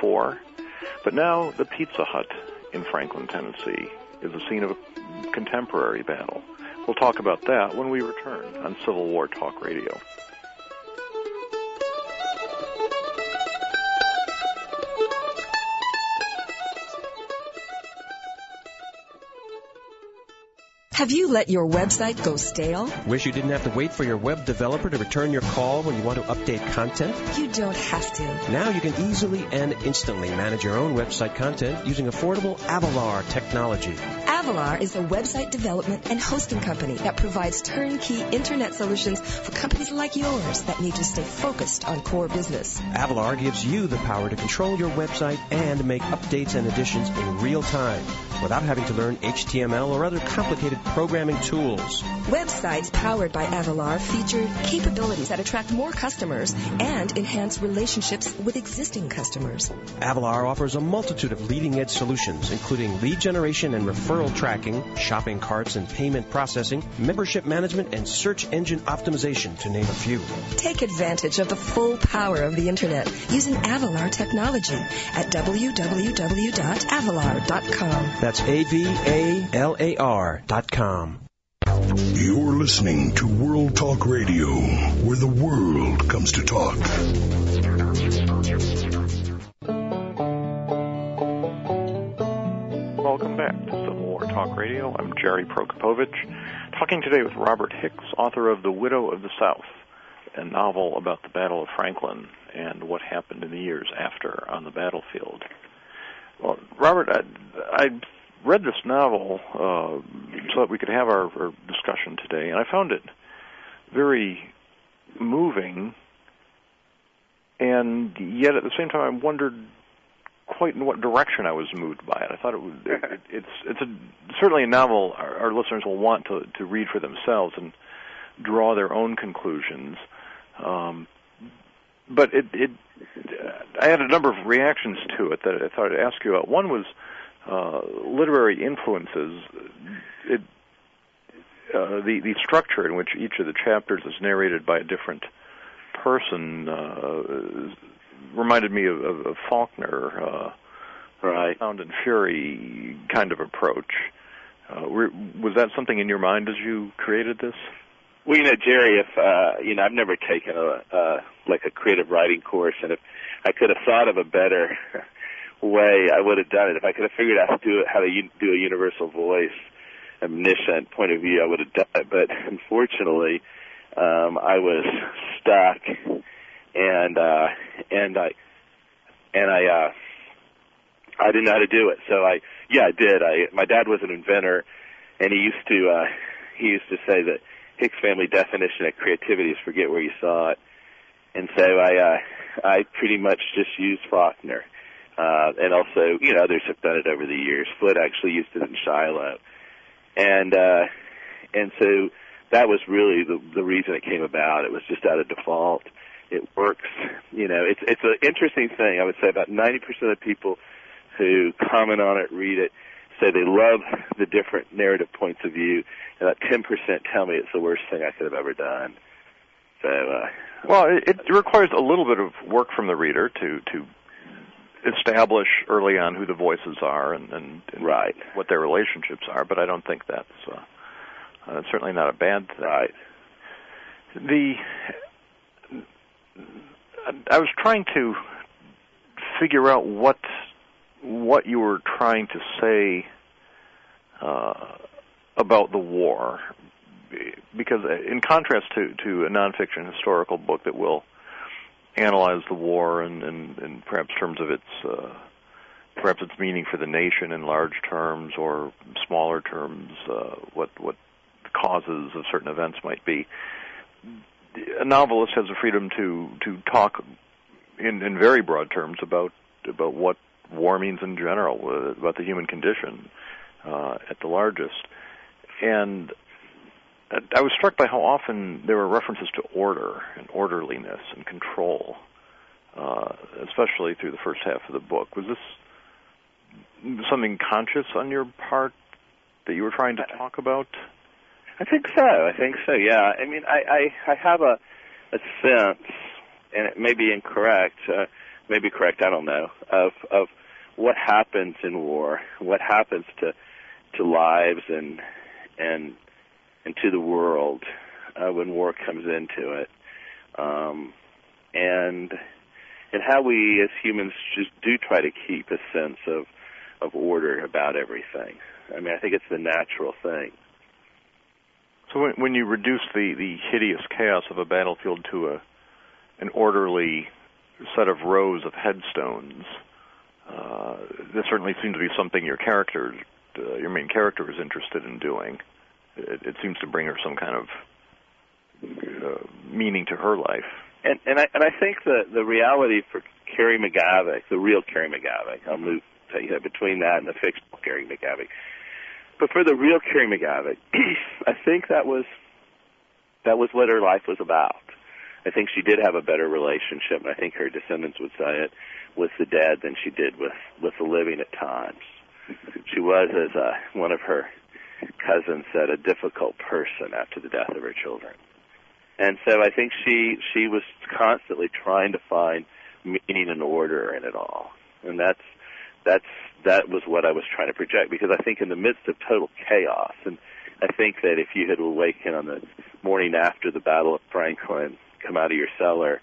before. But now the Pizza Hut in Franklin, Tennessee is the scene of a contemporary battle. We'll talk about that when we return on Civil War Talk Radio. Have you let your website go stale? Wish you didn't have to wait for your web developer to return your call when you want to update content? You don't have to. Now you can easily and instantly manage your own website content using affordable Avalar technology. Avalar is a website development and hosting company that provides turnkey internet solutions for companies like yours that need to stay focused on core business. Avalar gives you the power to control your website and make updates and additions in real time without having to learn HTML or other complicated programming tools. Websites powered by Avalar feature capabilities that attract more customers and enhance relationships with existing customers. Avalar offers a multitude of leading edge solutions, including lead generation and referral tracking, shopping carts and payment processing, membership management, and search engine optimization, to name a few. Take advantage of the full power of the Internet using Avalar technology at www.avalar.com. That's A-V-A-L-A-R dot com. You're listening to World Talk Radio, where the world comes to talk. Welcome back War Talk Radio. I'm Gerry Prokopowicz, talking today with Robert Hicks, author of The Widow of the South, a novel about the Battle of Franklin and what happened in the years after on the battlefield. Well, Robert, I, I read this novel uh, so that we could have our, our discussion today, and I found it very moving, and yet at the same time, I wondered quite in what direction I was moved by it. I thought it was it, it's it's a, certainly a novel our, our listeners will want to to read for themselves and draw their own conclusions. Um, but it, it I had a number of reactions to it that I thought I'd ask you about. One was uh, literary influences. It uh, the the structure in which each of the chapters is narrated by a different person uh, reminded me of, of, of Faulkner, uh, right? Sound and Fury kind of approach. Uh, were, was that something in your mind as you created this? Well, you know, Gerry, if uh, you know, I've never taken a uh, like a creative writing course, and if I could have thought of a better way, I would have done it. If I could have figured out how to do it, how to do a universal voice, omniscient point of view, I would have done it. But unfortunately, um, I was stuck and uh and I and I uh I didn't know how to do it. So I yeah, I did. I my dad was an inventor and he used to uh he used to say that Hicks family definition of creativity is forget where you saw it. And so I uh I pretty much just used Faulkner. Uh and also, you know, others have done it over the years. Foote actually used it in Shiloh. And uh and so that was really the the reason it came about. It was just out of default it works. You know, it's it's an interesting thing. I would say about 90% of people who comment on it, read it, say they love the different narrative points of view, and about 10% tell me it's the worst thing I could have ever done. So, uh, well, it, it requires a little bit of work from the reader to to establish early on who the voices are and, and, and right. what their relationships are. But I don't think that's uh, uh, certainly not a bad thing. Right. The I was trying to figure out what what you were trying to say uh, about the war, because in contrast to to a nonfiction historical book that will analyze the war and and, and perhaps terms of its uh, perhaps its meaning for the nation in large terms or smaller terms, uh, what what causes of certain events might be a novelist has the freedom to to talk in in very broad terms about about what war means in general, uh, about the human condition uh, at the largest. And I was struck by how often there were references to order and orderliness and control, uh, especially through the first half of the book. Was this something conscious on your part that you were trying to talk about? I think so. I think so. Yeah. I mean, I I, I have a a sense, and it may be incorrect, uh, maybe correct, I don't know, of of what happens in war, what happens to to lives and and and to the world uh, when war comes into it, um, and and how we as humans just do try to keep a sense of of order about everything. I mean, I think it's the natural thing. So when, when you reduce the, the hideous chaos of a battlefield to a an orderly set of rows of headstones, uh, this certainly seems to be something your character, uh, your main character, is interested in doing. It, it seems to bring her some kind of uh, meaning to her life. And and I and I think the the reality for Carrie McGavock, the real Carrie McGavock, I'll move you know, between that and the fictional Carrie McGavock. But for the real Carrie McGavock, I think that was that was what her life was about. I think she did have a better relationship, I think her descendants would say it with the dead than she did with with the living at times. She was, as uh, one of her cousins said, a difficult person after the death of her children. And so I think she she was constantly trying to find meaning and order in it all, and that's that's that was what I was trying to project because I think in the midst of total chaos, and I think that if you had awakened on the morning after the Battle of Franklin, come out of your cellar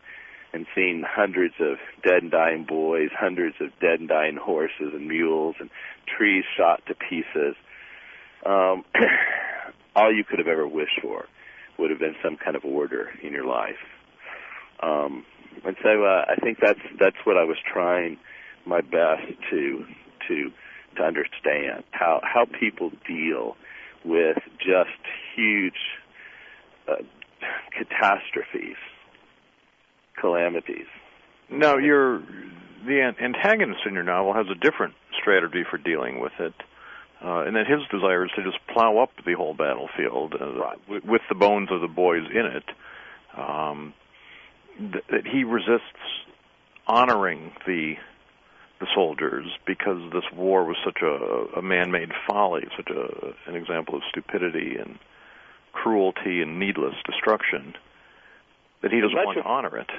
and seen hundreds of dead and dying boys, hundreds of dead and dying horses and mules, and trees shot to pieces, um, all you could have ever wished for would have been some kind of order in your life. Um, and so uh, I think that's that's what I was trying my best to to to understand how how people deal with just huge uh, catastrophes, calamities. Now, your the antagonist in your novel has a different strategy for dealing with it, uh, and that his desire is to just plow up the whole battlefield uh, right. w- with the bones of the boys in it. Um, th- that he resists honoring the the soldiers because this war was such a, a man-made folly, such a, an example of stupidity and cruelty and needless destruction that he doesn't much want of, to honor it.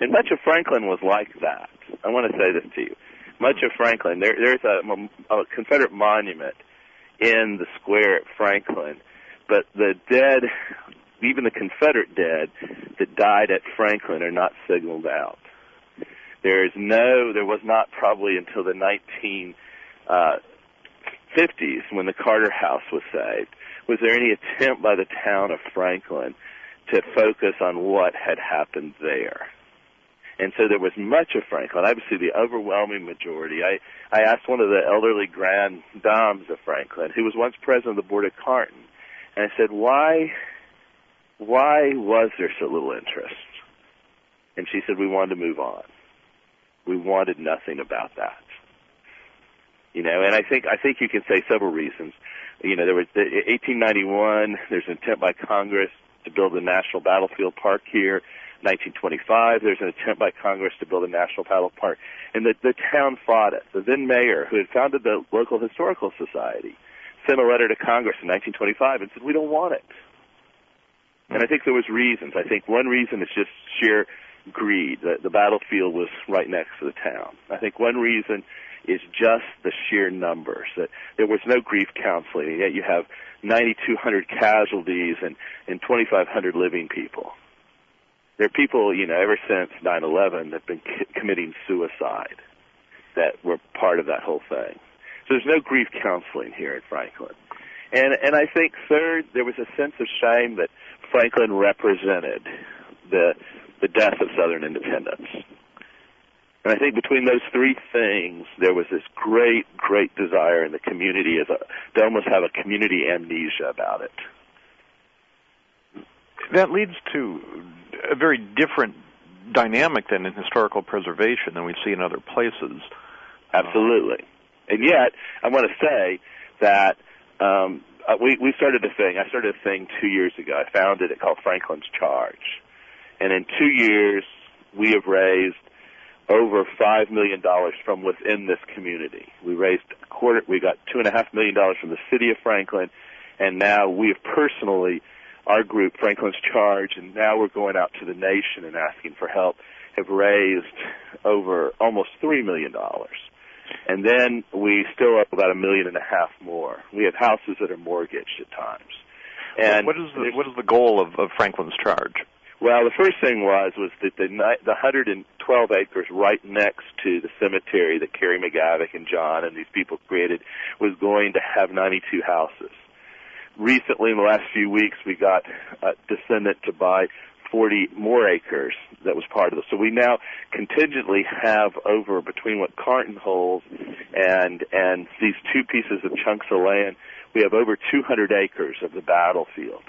And much of Franklin was like that. I want to say this to you. Much of Franklin, there, there's a, a Confederate monument in the square at Franklin, but the dead, even the Confederate dead that died at Franklin, are not signaled out. There is no, there was not probably until the 1950s uh, when the Carter House was saved, was there any attempt by the town of Franklin to focus on what had happened there. And so there was much of Franklin, obviously the overwhelming majority. I, I asked one of the elderly grand dames of Franklin, who was once president of the board of Carnton, and I said, why, why was there so little interest? And she said, we wanted to move on. We wanted nothing about that. You know, and I think I think you can say several reasons. You know, there was the 1891. There's an attempt by Congress to build a national battlefield park here. 1925, there's an attempt by Congress to build a national battle park, and the the town fought it. The then mayor, who had founded the local historical society, sent a letter to Congress in 1925 and said, "We don't want it." And I think there was reasons. I think one reason is just sheer greed. The, the battlefield was right next to the town. I think one reason is just the sheer numbers. That there was no grief counseling, and yet you have 9,200 casualties and, and 2,500 living people. There are people, you know, ever since 9/11 that have been c- committing suicide that were part of that whole thing. So there's no grief counseling here at Franklin. And and I think third, there was a sense of shame that Franklin represented the the death of Southern independence. And I think between those three things, there was this great, great desire in the community as a, to almost have a community amnesia about it. That leads to a very different dynamic than in historical preservation than we see in other places. Absolutely. And yet, I want to say that um, uh, we, we started a thing. I started a thing two years ago. I founded it called Franklin's Charge. And in two years, we have raised over five million dollars from within this community. We raised a quarter. We got two and a half million dollars from the city of Franklin, and now we have personally, our group, Franklin's Charge, and now we're going out to the nation and asking for help. have raised over almost three million dollars. And then we still have about a million and a half more. We have houses that are mortgaged at times. And what is the what is the goal of, of Franklin's charge? Well, the first thing was was that the the 112 acres right next to the cemetery that Carrie McGavock and John and these people created was going to have 92 houses. Recently, in the last few weeks, we got a descendant to buy 40 more acres that was part of this. So we now contingently have over between what Carnton holds and and these two pieces of chunks of land, we have over 200 acres of the battlefield.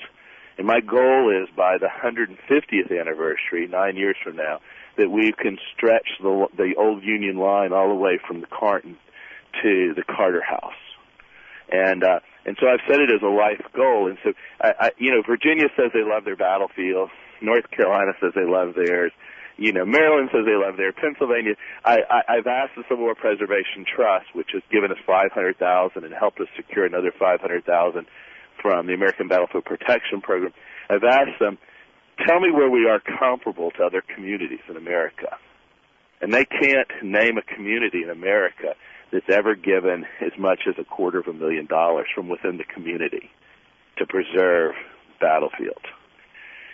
And my goal is by the 150th anniversary, nine years from now, that we can stretch the the old Union line all the way from the Carnton to the Carter House. And uh, and so I've set it as a life goal. And so, I, I, you know, Virginia says they love their battlefield. North Carolina says they love theirs. You know, Maryland says they love theirs. Pennsylvania, I, I, I've asked the Civil War Preservation Trust, which has given us five hundred thousand and helped us secure another five hundred thousand from the American Battlefield Protection Program. I've asked them, tell me where we are comparable to other communities in America. And they can't name a community in America that's ever given as much as a quarter of a million dollars from within the community to preserve battlefield.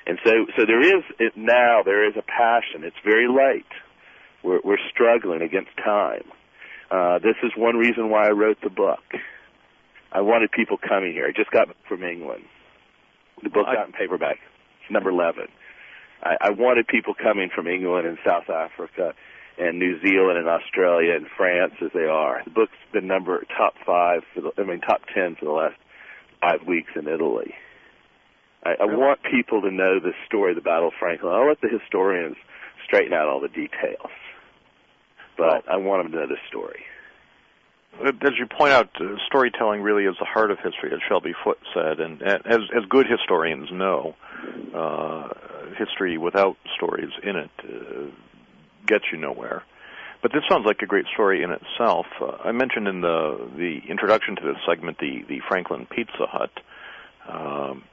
And so, so there is now. There is a passion. It's very late. We're, we're struggling against time. Uh, this is one reason why I wrote the book. I wanted people coming here. I just got from England. The book got in paperback. It's number eleven. I, I wanted people coming from England and South Africa and New Zealand and Australia and France as they are. The book's been number top five for the, I mean top ten for the last five weeks in Italy. I, I want people to know the story of the Battle of Franklin. I'll let the historians straighten out all the details, but I want them to know the story. As you point out, uh, storytelling really is the heart of history, as Shelby Foote said, and as as good historians know, uh, history without stories in it uh, gets you nowhere. But this sounds like a great story in itself. Uh, I mentioned in the the introduction to this segment the the Franklin Pizza Hut. Um,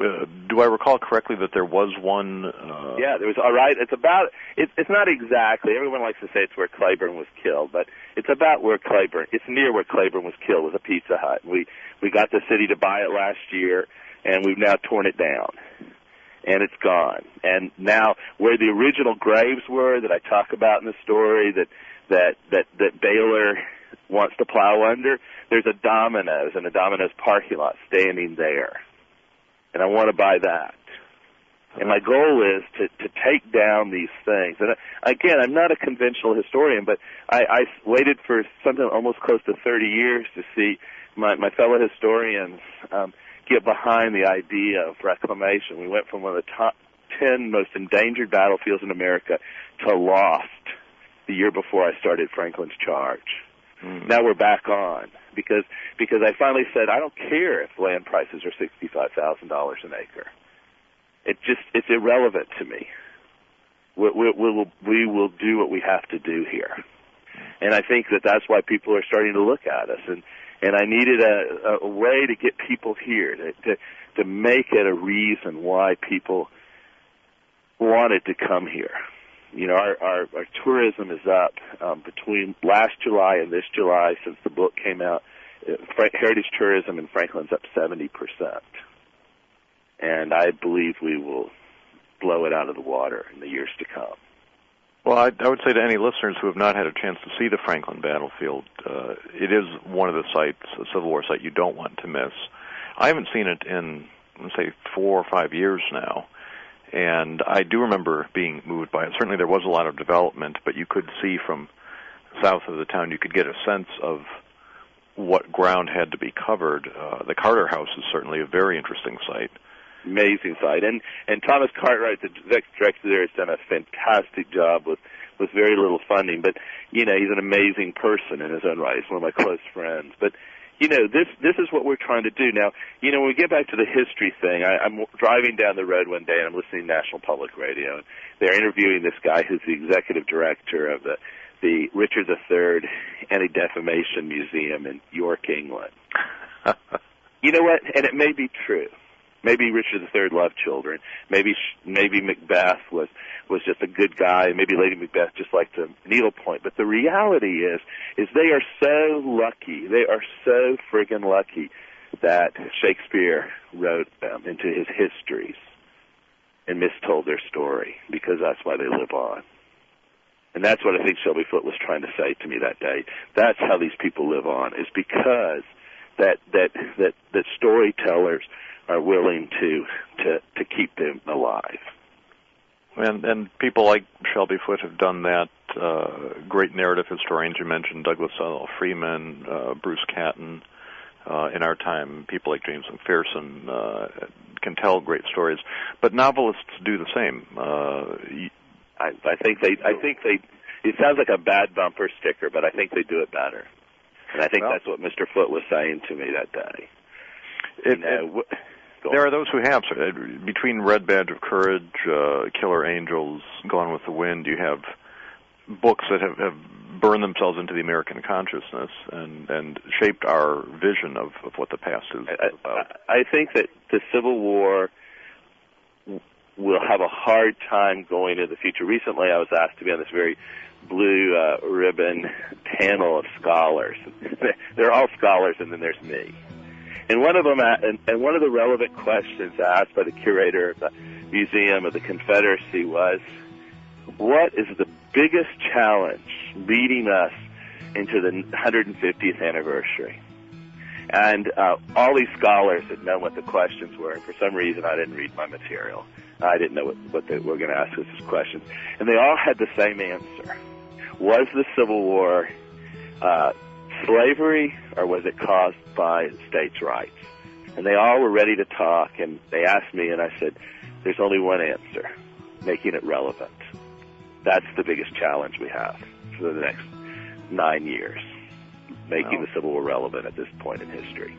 uh, do I recall correctly that there was one? Uh... Yeah, there was. All right, it's about. It, it's not exactly. Everyone likes to say it's where Cleburne was killed, but it's about where Cleburne. It's near where Cleburne was killed. Was a Pizza Hut. We we got the city to buy it last year, and we've now torn it down, and it's gone. And now where the original graves were that I talk about in the story that that that that Baylor wants to plow under, there's a Domino's and a Domino's parking lot standing there and I want to buy that. And my goal is to to take down these things. And again, I'm not a conventional historian, but I, I waited for something almost close to 30 years to see my my fellow historians um, get behind the idea of reclamation. We went from one of the top 10 most endangered battlefields in America to lost the year before I started Franklin's Charge. Mm. Now we're back on because because I finally said I don't care if land prices are sixty five thousand dollars an acre. It just it's irrelevant to me. We, we, we will we will do what we have to do here, and I think that that's why people are starting to look at us. and And I needed a, a way to get people here to, to to make it a reason why people wanted to come here you know, our, our, our tourism is up um, between last July and this July since the book came out. Heritage tourism in Franklin's up 70%. And I believe we will blow it out of the water in the years to come. Well, I, I would say to any listeners who have not had a chance to see the Franklin battlefield, uh, it is one of the sites, a Civil War site, you don't want to miss. I haven't seen it in, let's say, four or five years now and I do remember being moved by it. Certainly, there was a lot of development, but you could see from south of the town, you could get a sense of what ground had to be covered. Uh, the Carter House is certainly a very interesting site. Amazing site, and and Thomas Cartwright, the director there, has done a fantastic job with with very little funding. But you know, he's an amazing person in his own right. He's one of my close friends. But you know, this this is what we're trying to do now. You know, when we get back to the history thing, I, I'm driving down the road one day and I'm listening to National Public Radio, and they're interviewing this guy who's the executive director of the the Richard III Anti Defamation Museum in York, England. you know what? And it may be true. Maybe Richard III loved children. Maybe maybe Macbeth was was just a good guy. Maybe Lady Macbeth just liked the needlepoint. But the reality is, is they are so lucky. They are so friggin' lucky that Shakespeare wrote them into his histories and mistold their story because that's why they live on. And that's what I think Shelby Foote was trying to say to me that day. That's how these people live on is because that that that that storytellers are willing to to to keep them alive. And and people like Shelby Foote have done that. Uh, great narrative historians you mentioned, Douglas L. Freeman, uh, Bruce Catton. Uh, in our time, people like James McPherson uh, can tell great stories, but novelists do the same. Uh, I, I think they. I think they. It sounds like a bad bumper sticker, but I think they do it better. And I think well, that's what Mr. Foote was saying to me that day. It, you know, it, there are those who have sir. between Red Badge of Courage, uh, Killer Angels, Gone with the Wind. You have books that have, have burned themselves into the American consciousness and and shaped our vision of, of what the past is I, about. I, I think that the Civil War will have a hard time going into the future. Recently, I was asked to be on this very blue uh, ribbon panel of scholars. They're all scholars, and then there's me. And one of them, and, and one of the relevant questions asked by the curator of the Museum of the Confederacy was, "What is the biggest challenge leading us into the 150th anniversary?" And uh, all these scholars had known what the questions were, and for some reason I didn't read my material. I didn't know what, what they were going to ask us as questions. And they all had the same answer. Was the Civil War uh, slavery or was it caused by states' rights? And they all were ready to talk, and they asked me, and I said, there's only one answer, making it relevant. That's the biggest challenge we have for the next nine years, making wow. the Civil War relevant at this point in history.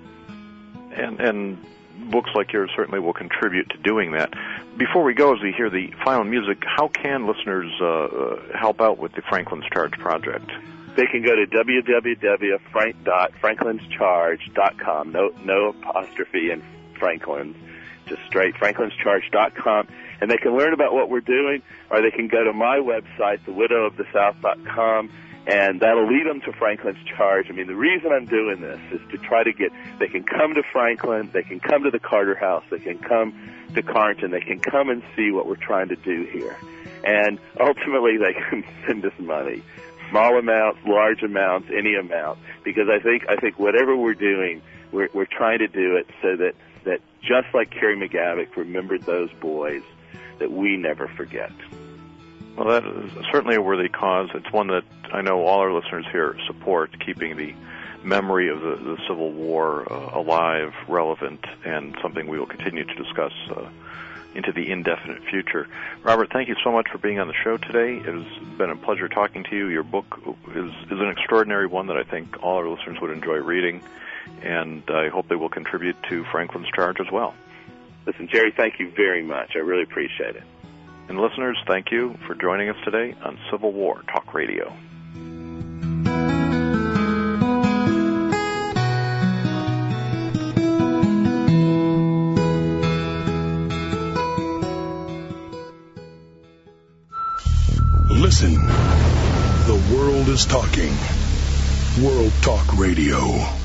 And, and books like yours certainly will contribute to doing that. Before we go, as we hear the final music, how can listeners uh, uh help out with the Franklin's Charge project? They can go to www.franklinscharge.com. No, no apostrophe in Franklin's, just straight franklinscharge.com, and they can learn about what we're doing, or they can go to my website, thewidowofthesouth.com and that'll lead them to Franklin's charge. I mean, the reason I'm doing this is to try to get, they can come to Franklin, they can come to the Carter House, they can come to Carnton, they can come and see what we're trying to do here. And ultimately they can send us money. Small amounts, large amounts, any amount. Because I think, I think whatever we're doing, we're, we're trying to do it so that, that just like Carrie McGavock remembered those boys, that we never forget. Well, that is certainly a worthy cause. It's one that I know all our listeners here support, keeping the memory of the, the Civil War uh, alive, relevant, and something we will continue to discuss uh, into the indefinite future. Robert, thank you so much for being on the show today. It has been a pleasure talking to you. Your book is, is an extraordinary one that I think all our listeners would enjoy reading, and I hope they will contribute to Franklin's charge as well. Listen, Gerry, thank you very much. I really appreciate it. And listeners, thank you for joining us today on Civil War Talk Radio. Listen, the world is talking. World Talk Radio.